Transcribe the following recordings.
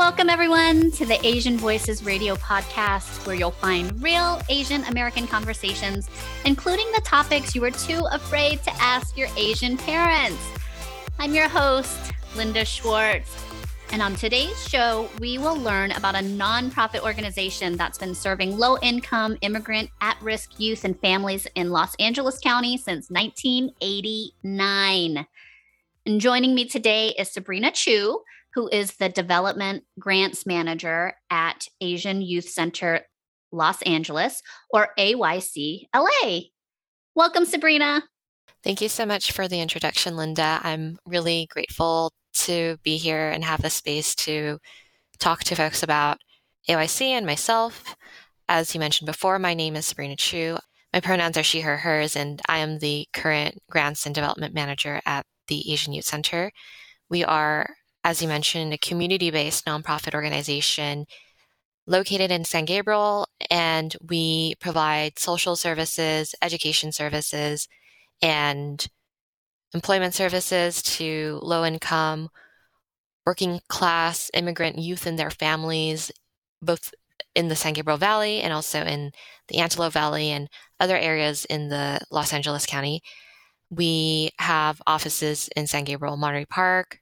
Welcome, everyone, to the Asian Voices Radio podcast, where you'll find real Asian American conversations, including the topics you were too afraid to ask your Asian parents. I'm your host, Linda Schwartz. And on today's show, we will learn about a nonprofit organization that's been serving low income, immigrant, at risk youth and families in Los Angeles County since 1989. And joining me today is Sabrina Chu, who is the Development Grants Manager at Asian Youth Center Los Angeles, or AYC LA. Welcome, Sabrina. Thank you so much for the introduction, Linda. I'm really grateful to be here and have the space to talk to folks about AYC and myself. As you mentioned before, my name is Sabrina Chu. My pronouns are she, her, hers, and I am the current Grants and Development Manager at the Asian Youth Center. We are, as you mentioned, a community based nonprofit organization located in San Gabriel, and we provide social services, education services, and employment services to low income, working class immigrant youth and their families, both in the San Gabriel Valley and also in the Antelope Valley and other areas in the Los Angeles County. We have offices in San Gabriel, Monterey Park,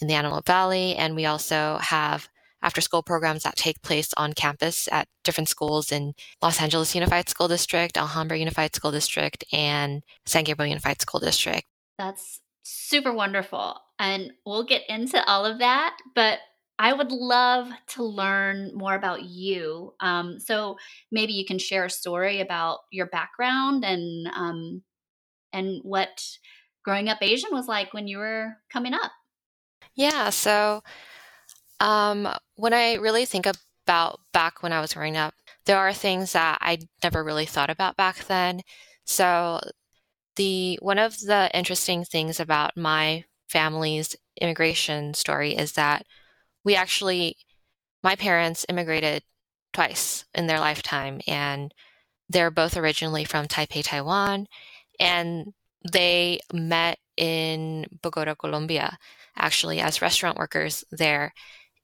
in the Antelope Valley, and we also have after school programs that take place on campus at different schools in Los Angeles Unified School District, Alhambra Unified School District, and San Gabriel Unified School District. That's super wonderful. And we'll get into all of that, but I would love to learn more about you. Um, so maybe you can share a story about your background and um, and what growing up Asian was like when you were coming up. Yeah. So um, when I really think about back when I was growing up, there are things that I never really thought about back then. So the one of the interesting things about my family's immigration story is that we actually my parents immigrated twice in their lifetime and they're both originally from Taipei, Taiwan, and they met in Bogota, Colombia, actually as restaurant workers there.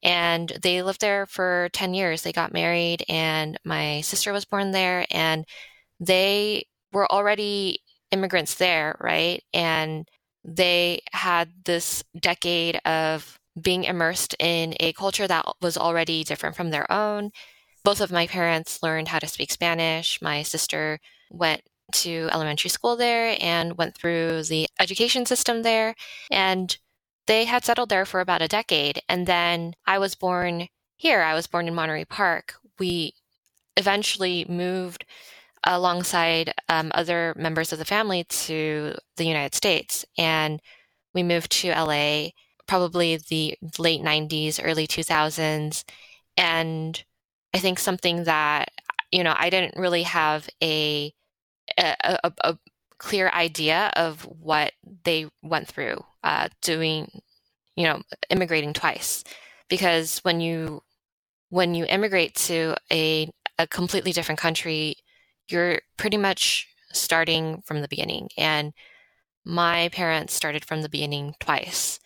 And they lived there for 10 years. They got married, and my sister was born there, and they were already immigrants there, right? And they had this decade of being immersed in a culture that was already different from their own. Both of my parents learned how to speak Spanish. My sister went to elementary school there and went through the education system there. And they had settled there for about a decade. And then I was born here. I was born in Monterey Park. We eventually moved alongside um, other members of the family to the United States. And we moved to LA probably the late 90s, early 2000s. And I think something that, you know, I didn't really have a, a, a, a clear idea of what they went through uh, doing, you know, immigrating twice. Because when you when you immigrate to a, a completely different country, you're pretty much starting from the beginning. And my parents started from the beginning twice.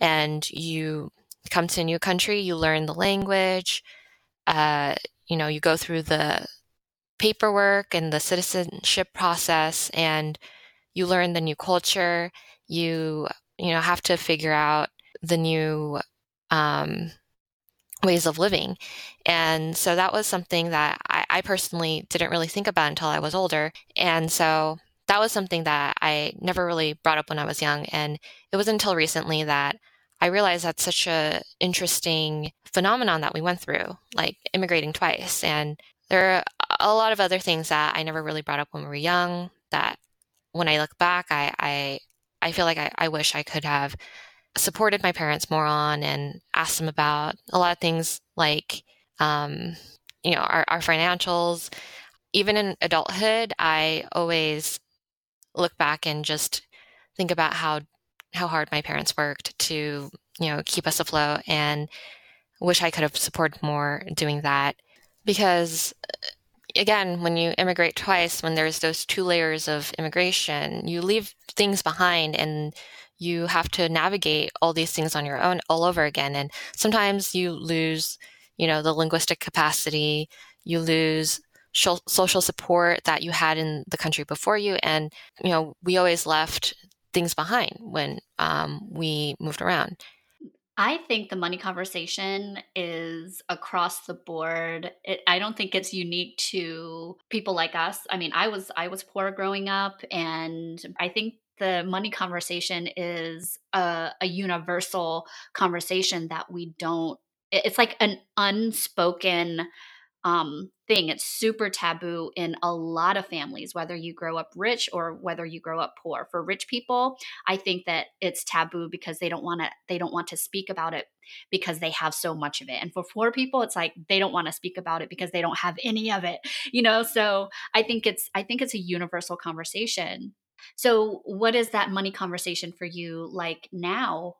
And you come to a new country, you learn the language, uh, you know, you go through the paperwork and the citizenship process, and you learn the new culture. You, you know, have to figure out the new um, ways of living. And so that was something that I, I, personally didn't really think about until I was older. And so that was something that I never really brought up when I was young. And it was until recently that I realized that's such a interesting phenomenon that we went through, like immigrating twice. And there are a lot of other things that I never really brought up when we were young that when I look back, I, I, I feel like I, I wish I could have supported my parents more on and asked them about a lot of things like, um, you know, our, our financials. Even in adulthood, I always look back and just think about how how hard my parents worked to you know keep us afloat and wish I could have supported more doing that because again when you immigrate twice when there's those two layers of immigration you leave things behind and you have to navigate all these things on your own all over again. And sometimes you lose, you know, the linguistic capacity, you lose social support that you had in the country before you. And, you know, we always left things behind when um, we moved around. I think the money conversation is across the board. It, I don't think it's unique to people like us. I mean, I was I was poor growing up, and I think the money conversation is a, a universal conversation that we don't. It's like an unspoken um, thing. It's super taboo in a lot of families, whether you grow up rich or whether you grow up poor. For rich people, I think that it's taboo because they don't want to they don't want to speak about it because they have so much of it. And for poor people, it's like they don't want to speak about it because they don't have any of it. You know, so I think it's I think it's a universal conversation. So, what is that money conversation for you like now?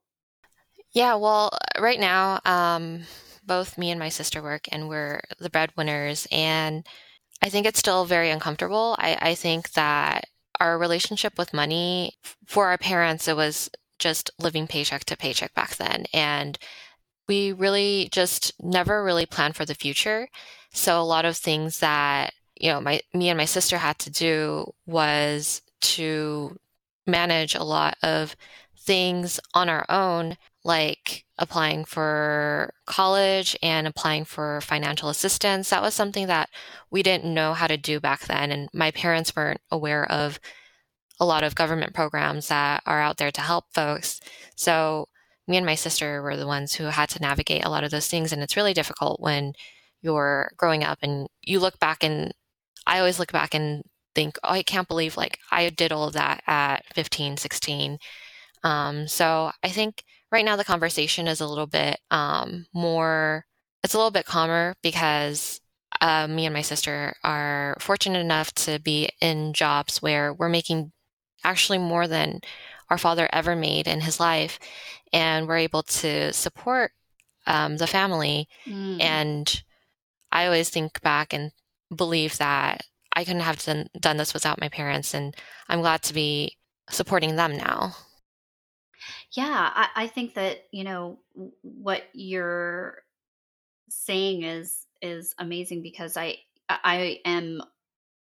Yeah, well, right now, um, both me and my sister work and we're the breadwinners. And I think it's still very uncomfortable. I, I think that our relationship with money for our parents, it was just living paycheck to paycheck back then. And we really just never really planned for the future. So a lot of things that, you know, my me and my sister had to do was to manage a lot of things on our own like applying for college and applying for financial assistance. That was something that we didn't know how to do back then. And my parents weren't aware of a lot of government programs that are out there to help folks. So me and my sister were the ones who had to navigate a lot of those things. And it's really difficult when you're growing up and you look back and I always look back and think, oh, I can't believe like I did all of that at 15, 16. Um, so I think right now the conversation is a little bit um, more, it's a little bit calmer because uh, me and my sister are fortunate enough to be in jobs where we're making actually more than our father ever made in his life. And we're able to support um, the family. Mm. And I always think back and believe that I couldn't have done, done this without my parents. And I'm glad to be supporting them now. Yeah, I, I think that, you know, what you're saying is is amazing because I I am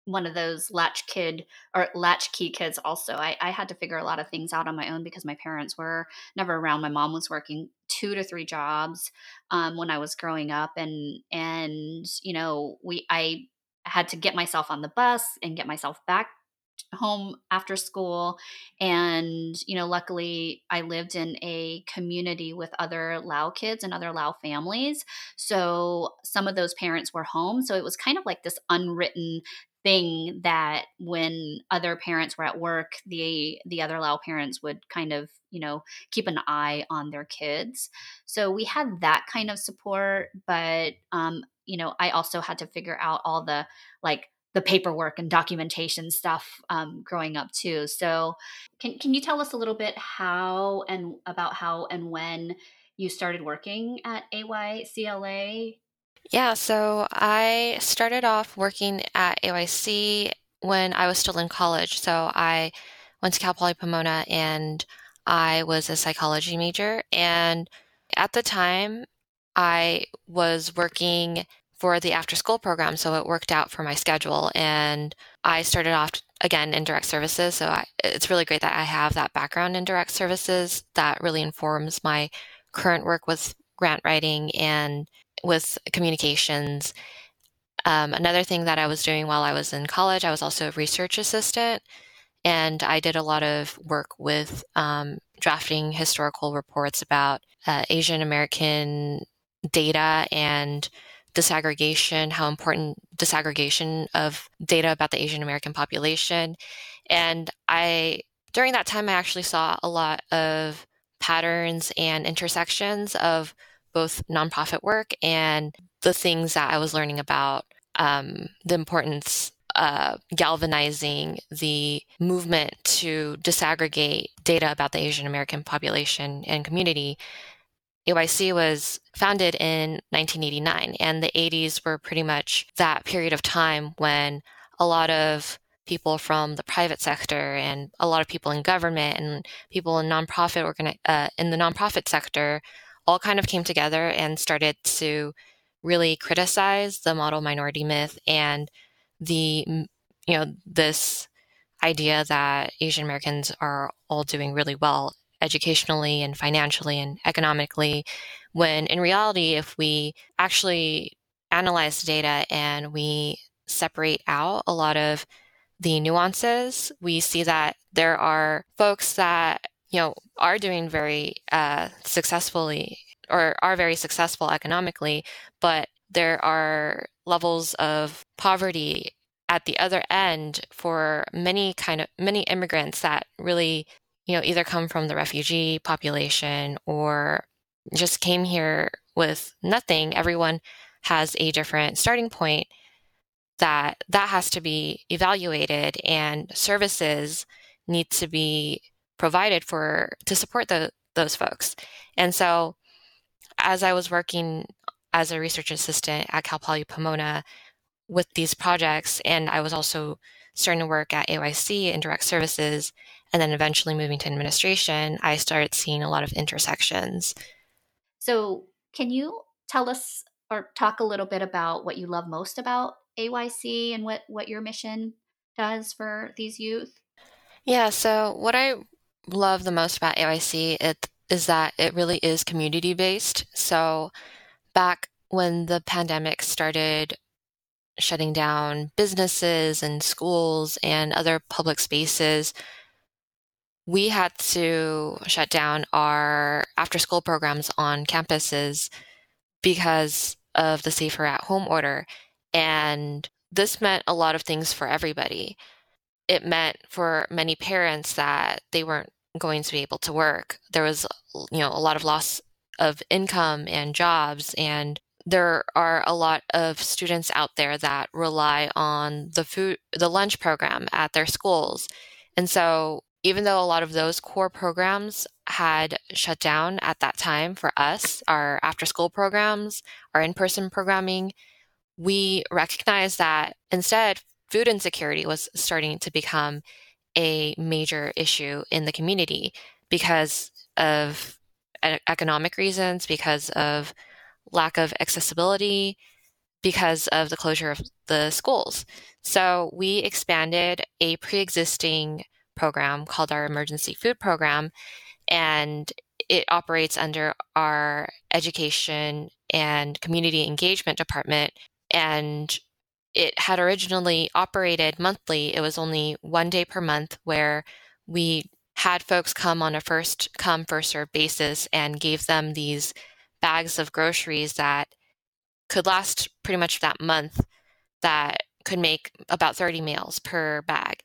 one of those latch kid or latchkey kids also. I, I had to figure a lot of things out on my own because my parents were never around. My mom was working two to three jobs um, when i was growing up and and you know we i had to get myself on the bus and get myself back home after school and you know luckily i lived in a community with other lao kids and other lao families so some of those parents were home so it was kind of like this unwritten thing that when other parents were at work the the other lao parents would kind of you know keep an eye on their kids. So we had that kind of support but um you know i also had to figure out all the like the paperwork and documentation stuff um, growing up too. So, can can you tell us a little bit how and about how and when you started working at AYCLA? Yeah, so I started off working at AYC when I was still in college. So I went to Cal Poly Pomona and I was a psychology major. And at the time, I was working for the after school program. So it worked out for my schedule. And I started off again in direct services. So I, it's really great that I have that background in direct services that really informs my current work with grant writing and with communications. Um, another thing that I was doing while I was in college, I was also a research assistant. And I did a lot of work with um, drafting historical reports about uh, Asian American data and disaggregation, how important disaggregation of data about the Asian American population. And I, during that time, I actually saw a lot of patterns and intersections of both nonprofit work and the things that I was learning about um, the importance uh, galvanizing the movement to disaggregate data about the Asian American population and community AYC was founded in 1989, and the 80s were pretty much that period of time when a lot of people from the private sector and a lot of people in government and people in nonprofit organi- uh, in the nonprofit sector all kind of came together and started to really criticize the model minority myth and the you know this idea that Asian Americans are all doing really well educationally and financially and economically when in reality if we actually analyze the data and we separate out a lot of the nuances, we see that there are folks that you know are doing very uh, successfully or are very successful economically, but there are levels of poverty at the other end for many kind of many immigrants that really you know either come from the refugee population or just came here with nothing everyone has a different starting point that that has to be evaluated and services need to be provided for to support the, those folks. And so as I was working as a research assistant at Cal Poly Pomona with these projects, and I was also starting to work at AYC in direct services, and then eventually moving to administration, I started seeing a lot of intersections. So, can you tell us or talk a little bit about what you love most about AYC and what, what your mission does for these youth? Yeah, so what I love the most about AYC it, is that it really is community based. So back when the pandemic started shutting down businesses and schools and other public spaces, we had to shut down our after school programs on campuses because of the safer at home order. And this meant a lot of things for everybody. It meant for many parents that they weren't going to be able to work. There was, you know, a lot of loss of income and jobs and there are a lot of students out there that rely on the food the lunch program at their schools. And so even though a lot of those core programs had shut down at that time for us, our after school programs, our in person programming, we recognized that instead food insecurity was starting to become a major issue in the community because of economic reasons, because of lack of accessibility, because of the closure of the schools. So we expanded a pre existing program called our emergency food program, and it operates under our education and community engagement department. And it had originally operated monthly. It was only one day per month where we had folks come on a first come, first serve basis and gave them these bags of groceries that could last pretty much that month that could make about 30 meals per bag.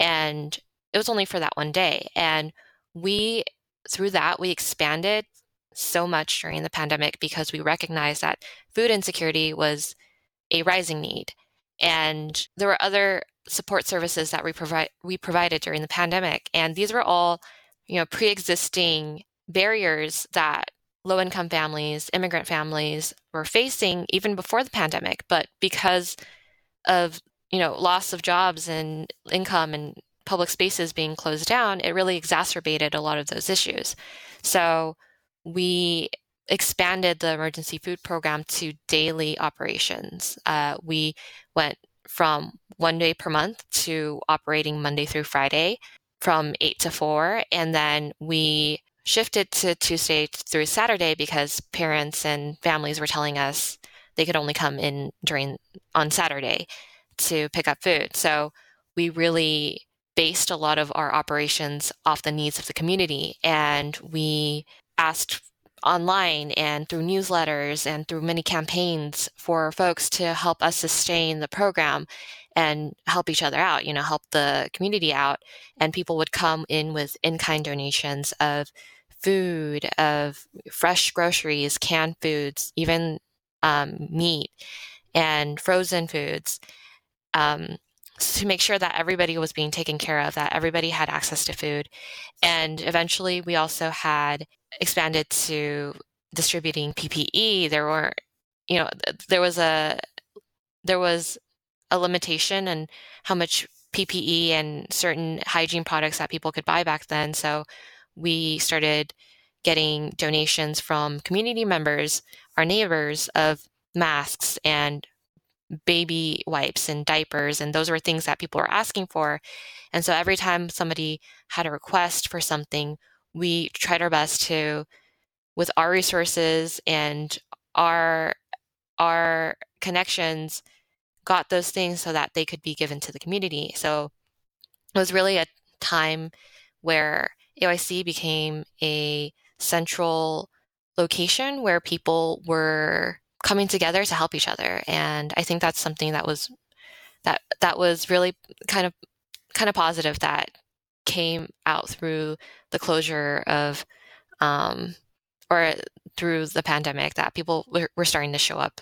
And it was only for that one day. And we, through that, we expanded so much during the pandemic because we recognized that food insecurity was a rising need. And there were other support services that we provide we provided during the pandemic. And these were all, you know, pre-existing barriers that low income families, immigrant families were facing even before the pandemic. But because of, you know, loss of jobs and income and public spaces being closed down, it really exacerbated a lot of those issues. So we expanded the emergency food program to daily operations. Uh, we went from one day per month to operating Monday through Friday from 8 to 4. And then we shifted to Tuesday through Saturday because parents and families were telling us they could only come in during on Saturday to pick up food. So we really based a lot of our operations off the needs of the community. And we asked online and through newsletters and through many campaigns for folks to help us sustain the program and help each other out, you know, help the community out. And people would come in with in kind donations of food, of fresh groceries, canned foods, even um, meat and frozen foods. Um, to make sure that everybody was being taken care of, that everybody had access to food. And eventually, we also had expanded to distributing PPE. There were, you know, there was a there was a limitation in how much PPE and certain hygiene products that people could buy back then. So we started getting donations from community members, our neighbors, of masks and baby wipes and diapers. And those were things that people were asking for. And so every time somebody had a request for something, we tried our best to, with our resources and our our connections, got those things so that they could be given to the community. So it was really a time where AYC became a central location where people were coming together to help each other. And I think that's something that was that that was really kind of kind of positive that came out through the closure of um, or through the pandemic that people were, were starting to show up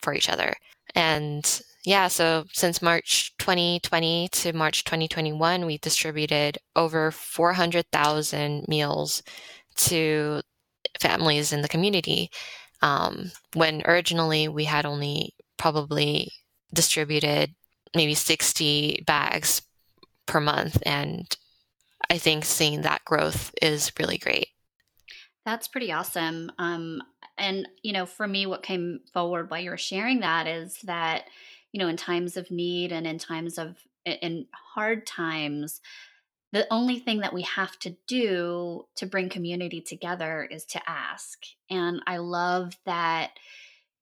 for each other. And yeah, so since March 2020 to March 2021, we distributed over 400,000 meals to families in the community. Um, when originally we had only probably distributed maybe 60 bags per month. And I think seeing that growth is really great. That's pretty awesome. Um, and, you know, for me, what came forward while you were sharing that is that, you know, in times of need and in times of, in hard times, the only thing that we have to do to bring community together is to ask. And I love that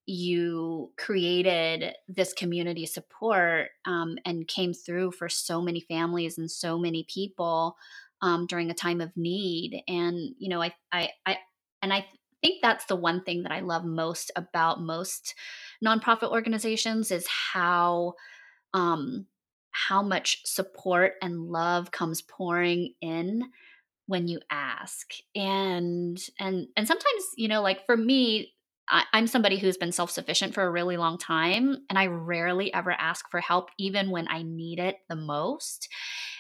you created this community support um, and came through for so many families and so many people um, during a time of need. And, you know, I, I, I, and I think that's the one thing that I love most about most nonprofit organizations is how, um, how much support and love comes pouring in when you ask and and and sometimes you know like for me I, am somebody who's been self sufficient for a really long time, and I rarely ever ask for help, even when I need it the most.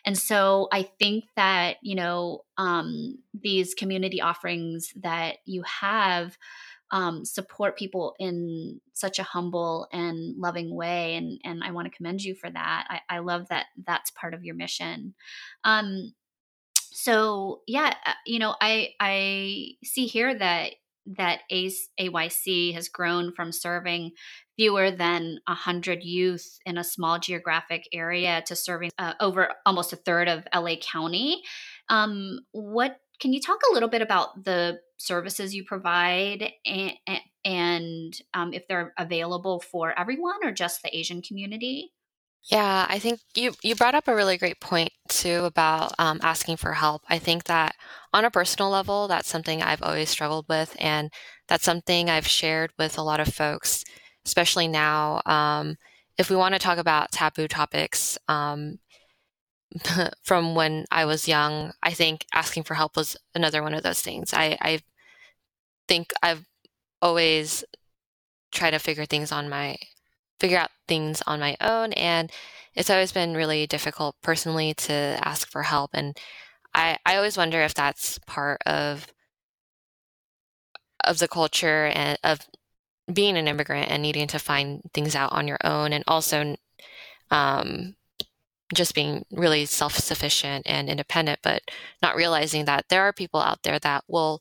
And so I think that, you know, um, these community offerings that you have um, support people in such a humble and loving way. And, and I want to commend you for that. I, I love that that's part of your mission. Um, so yeah, uh, you know, I I see here that that AYC has grown from serving fewer than 100 youth in a small geographic area to serving uh, over almost a third of LA County. Um, what can you talk a little bit about the services you provide and, and um, if they're available for everyone or just the Asian community? Yeah, I think you you brought up a really great point too about um, asking for help. I think that on a personal level, that's something I've always struggled with, and that's something I've shared with a lot of folks, especially now. Um, if we want to talk about taboo topics um, from when I was young, I think asking for help was another one of those things. I, I think I've always tried to figure things on my figure out things on my own. And it's always been really difficult personally to ask for help. And I, I always wonder if that's part of of the culture and of being an immigrant and needing to find things out on your own and also um, just being really self-sufficient and independent but not realizing that there are people out there that will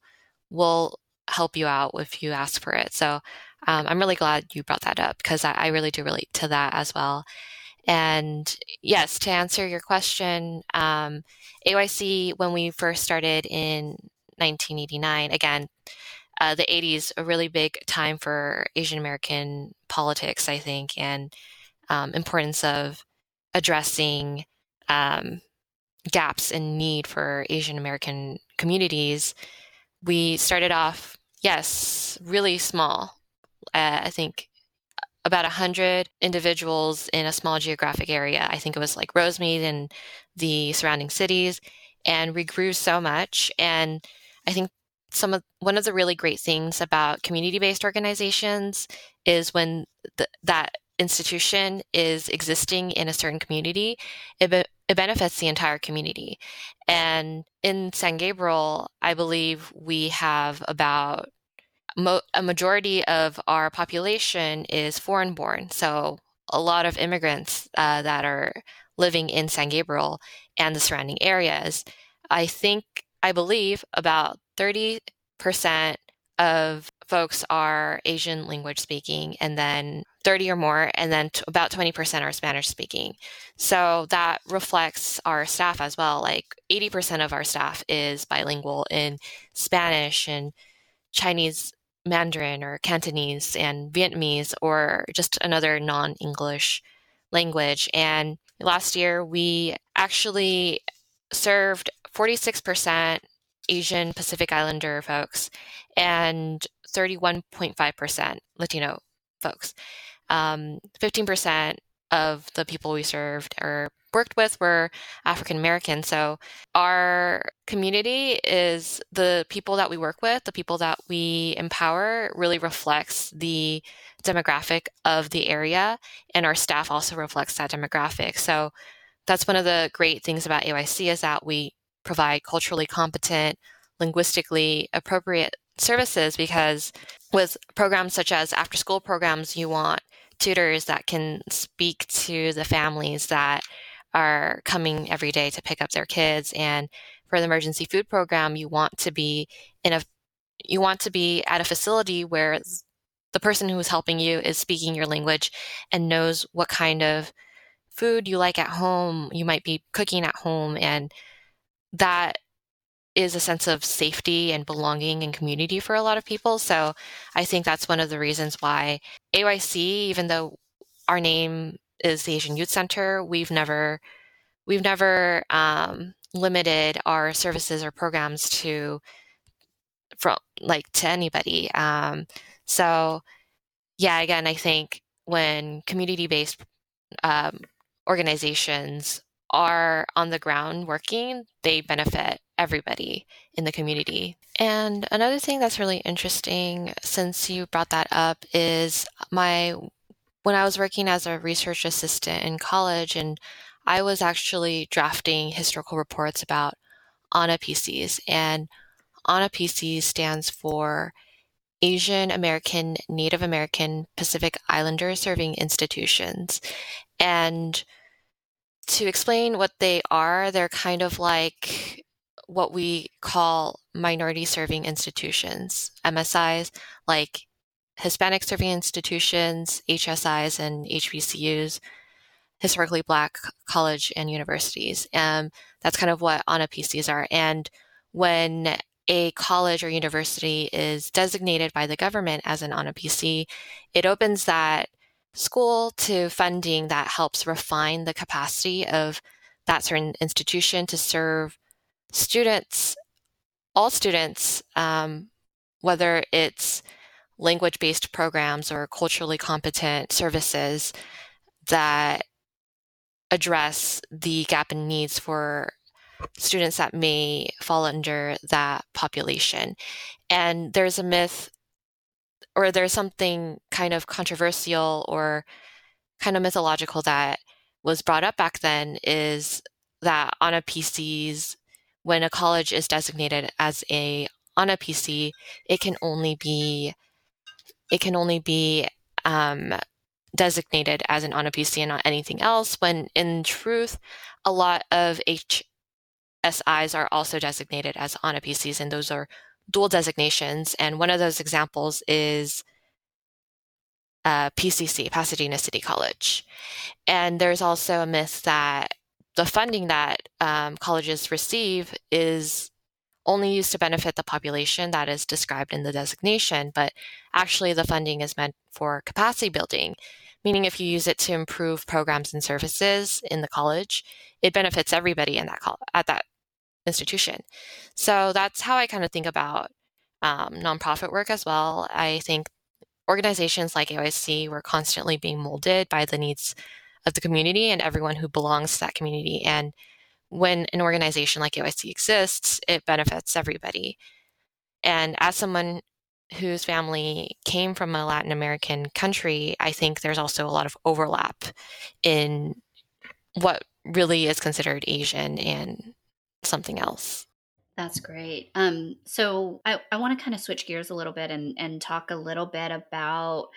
will help you out if you ask for it so um, I'm really glad you brought that up because I, I, really do relate to that as well. And yes, to answer your question, um, AYC, when we first started in 1989, again, uh, the 80s, a really big time for Asian American politics, I think, and um, importance of addressing um, gaps in need for Asian American communities. We started off, yes, really small uh, I think about 100 individuals in a small geographic area. I think it was like Rosemead and the surrounding cities. And we grew so much. And I think some of one of the really great things about community-based organizations is when the, that institution is existing in a certain community, it, be, it benefits the entire community. And in San Gabriel, I believe we have about mo- a majority of our population is foreign born. So a lot of immigrants uh, that are living in San Gabriel and the surrounding areas. I think, I believe about 30% of folks are Asian language speaking, and then 30 or more, and then t- about 20% are Spanish speaking. So that reflects our staff as well. Like 80% of our staff is bilingual in Spanish and Chinese Mandarin or Cantonese and Vietnamese or just another non English language. And last year we actually served 46% Asian Pacific Islander folks and 31.5% Latino folks. Um, 15% of the people we served or worked with were African American. So our community is the people that we work with, the people that we empower really reflects the demographic of the area and our staff also reflects that demographic. So that's one of the great things about AYC is that we provide culturally competent, linguistically appropriate services because with programs such as after school programs, you want tutors that can speak to the families that are coming every day to pick up their kids. And for the emergency food program, you want to be in a you want to be at a facility where the person who is helping you is speaking your language and knows what kind of food you like at home. You might be cooking at home, and that is a sense of safety and belonging and community for a lot of people. So I think that's one of the reasons why AYC, even though our name is the Asian Youth Center, we've never we've never um, limited our services or programs to from like to anybody. Um, so yeah, again, I think when community based um, organizations are on the ground working, they benefit everybody in the community. And another thing that's really interesting since you brought that up is my when I was working as a research assistant in college and I was actually drafting historical reports about AANAPISIs and AANAPISI stands for Asian American, Native American, Pacific Islander Serving Institutions. And to explain what they are, they're kind of like what we call minority serving institutions, MSIs, like Hispanic serving institutions, HSIs, and HBCUs, historically black college and universities. And that's kind of what AANAPISIs are. And when a college or university is designated by the government as an AANAPISI, it opens that school to funding that helps refine the capacity of that certain institution to serve students, all students, um, whether it's language based programs or culturally competent services that address the gap in needs for students that may fall under that population. And there's a myth or there's something kind of controversial or kind of mythological that was brought up back then is that AANAPISIs, when a college is designated as a AANAPISI, it can only be it can only be um, designated as an AANAPISI and not anything else. When in truth, a lot of HSIs are also designated as AANAPISIs, and those are dual designations. And one of those examples is uh, PCC, Pasadena City College. And there's also a myth that the funding that um, colleges receive is only used to benefit the population that is described in the designation, but actually the funding is meant for capacity building, meaning if you use it to improve programs and services in the college, it benefits everybody in that co- at that institution. So that's how I kind of think about um, nonprofit work as well. I think organizations like AYC were constantly being molded by the needs of the community and everyone who belongs to that community. And when an organization like AYC exists, it benefits everybody. And as someone whose family came from a Latin American country, I think there's also a lot of overlap in what really is considered Asian and something else. That's great. Um, so I, I want to kind of switch gears a little bit and, and talk a little bit about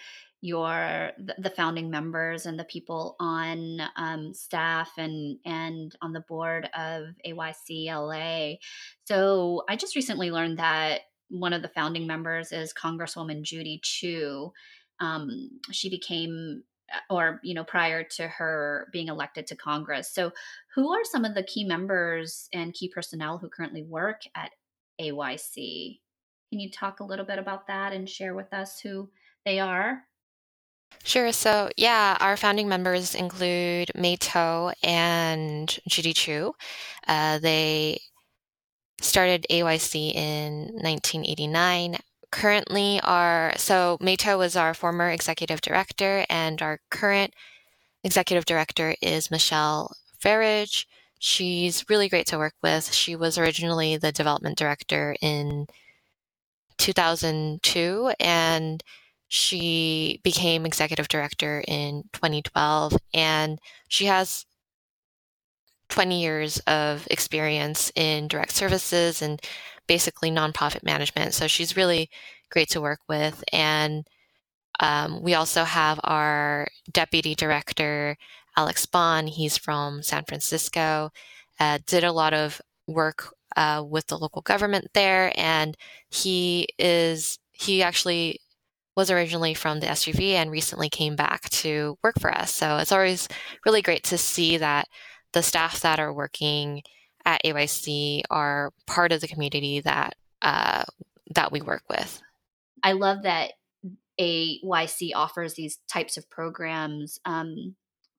your the, founding members and the people on um, staff and and on the board of AYCLA. So I just recently learned that one of the founding members is Congresswoman Judy Chu. Um, she became or you know prior to her being elected to congress so who are some of the key members and key personnel who currently work at ayc can you talk a little bit about that and share with us who they are Sure. So, yeah, our founding members include Mei To and Judy Chu. Uh, they started AYC in 1989. Currently, our so Mei To was our former executive director, and our current executive director is Michelle Freridge. She's really great to work with. She was originally the development director in 2002, and she became executive director in 2012, and she has 20 years of experience in direct services and basically nonprofit management. So she's really great to work with. And um, we also have our deputy director, Alex Bond. He's from San Francisco, uh, did a lot of work uh, with the local government there, and he is he actually was originally from the SGV and recently came back to work for us. So it's always really great to see that the staff that are working at AYC are part of the community that uh, that we work with. I love that AYC offers these types of programs um,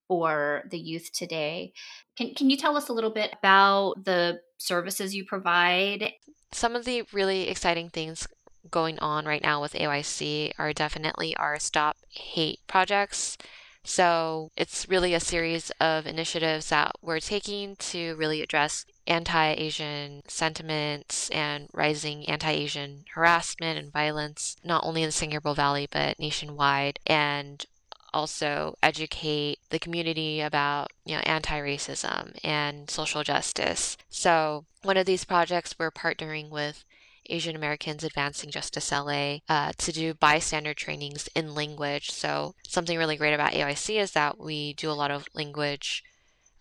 for the youth today. Can can you tell us a little bit about the services you provide? Some of the really exciting things going on right now with AYC are definitely our Stop Hate projects. So it's really a series of initiatives that we're taking to really address anti Asian sentiments and rising anti Asian harassment and violence, not only in the San Gabriel Valley, but nationwide. And also educate the community about you know anti-racism and social justice. So one of these projects we're partnering with Asian Americans Advancing Justice LA uh, to do bystander trainings in language. So, something really great about AYC is that we do a lot of language,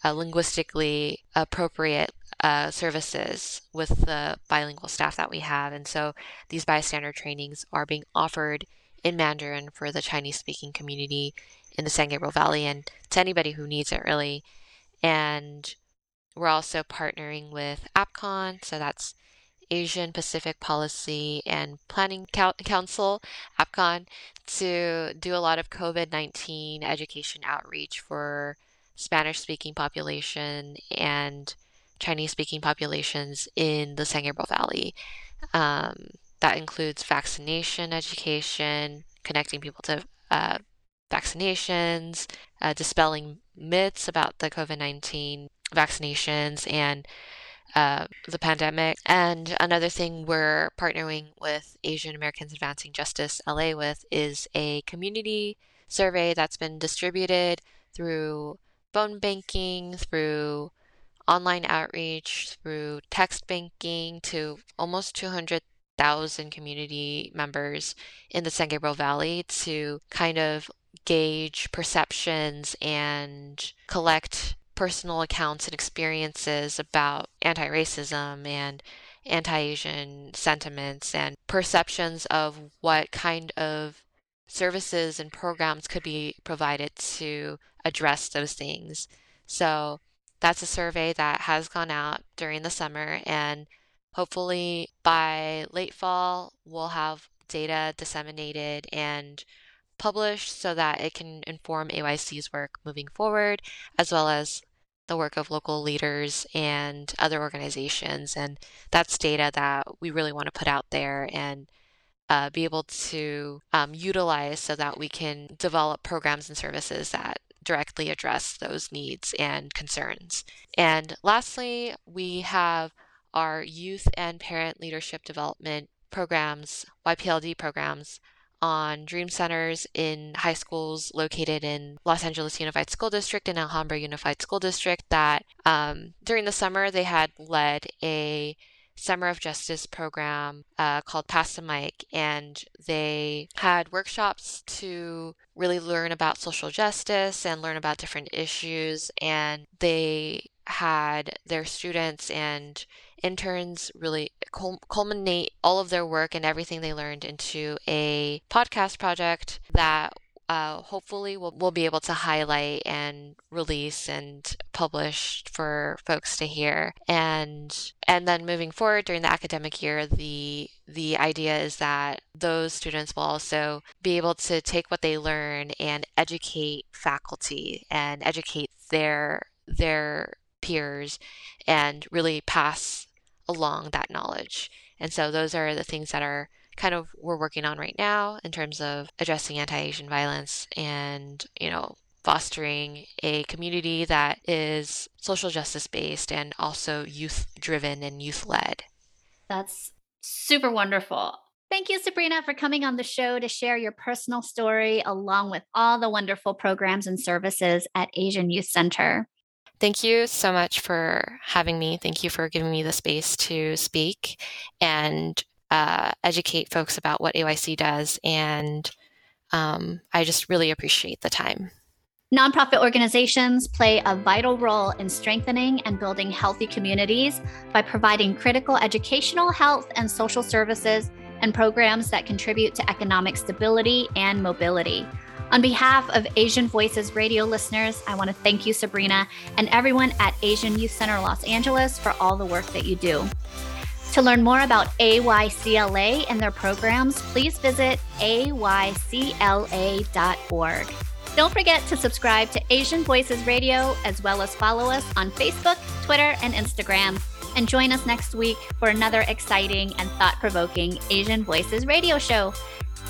uh, linguistically appropriate uh, services with the bilingual staff that we have. And so, these bystander trainings are being offered in Mandarin for the Chinese speaking community in the San Gabriel Valley and to anybody who needs it, really. And we're also partnering with APCON, so that's Asian Pacific Policy and Planning Council, APCON, to do a lot of COVID 19 education outreach for Spanish speaking population and Chinese speaking populations in the San Gabriel Valley. Um, that includes vaccination education, connecting people to uh, vaccinations, uh, dispelling myths about the COVID 19 vaccinations, and uh, the pandemic. And another thing we're partnering with Asian Americans Advancing Justice LA with is a community survey that's been distributed through phone banking, through online outreach, through text banking to almost 200,000 community members in the San Gabriel Valley to kind of gauge perceptions and collect personal accounts and experiences about anti racism and anti Asian sentiments and perceptions of what kind of services and programs could be provided to address those things. So that's a survey that has gone out during the summer, and hopefully by late fall, we'll have data disseminated and published so that it can inform AYC's work moving forward, as well as the work of local leaders and other organizations. And that's data that we really want to put out there and uh, be able to um, utilize so that we can develop programs and services that directly address those needs and concerns. And lastly, we have our youth and parent leadership development programs, YPLD programs, on dream centers in high schools located in Los Angeles Unified School District and Alhambra Unified School District that um, during the summer they had led a Summer of Justice program uh, called Pass the Mic, and they had workshops to really learn about social justice and learn about different issues. And they had their students and interns really culminate all of their work and everything they learned into a podcast project that uh, hopefully we'll, we'll be able to highlight and release and publish for folks to hear. And and then moving forward during the academic year the the idea is that those students will also be able to take what they learn and educate faculty and educate their their peers and really pass along that knowledge and so those are the things that are kind of we're working on right now in terms of addressing anti-Asian violence and, you know, fostering a community that is social justice based and also youth driven and youth led. That's super wonderful. Thank you, Sabrina, for coming on the show to share your personal story along with all the wonderful programs and services at Asian Youth Center. Thank you so much for having me. Thank you for giving me the space to speak. And uh, educate folks about what AYC does. And um, I just really appreciate the time. Nonprofit organizations play a vital role in strengthening and building healthy communities by providing critical educational, health, and social services and programs that contribute to economic stability and mobility. On behalf of Asian Voices radio listeners, I want to thank you, Sabrina, and everyone at Asian Youth Center Los Angeles for all the work that you do. To learn more about AYCLA and their programs, please visit aycla.org. Don't forget to subscribe to Asian Voices Radio as well as follow us on Facebook, Twitter, and Instagram. And join us next week for another exciting and thought provoking Asian Voices radio show.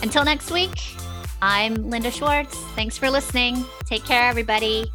Until next week, I'm Linda Schwartz. Thanks for listening. Take care, everybody.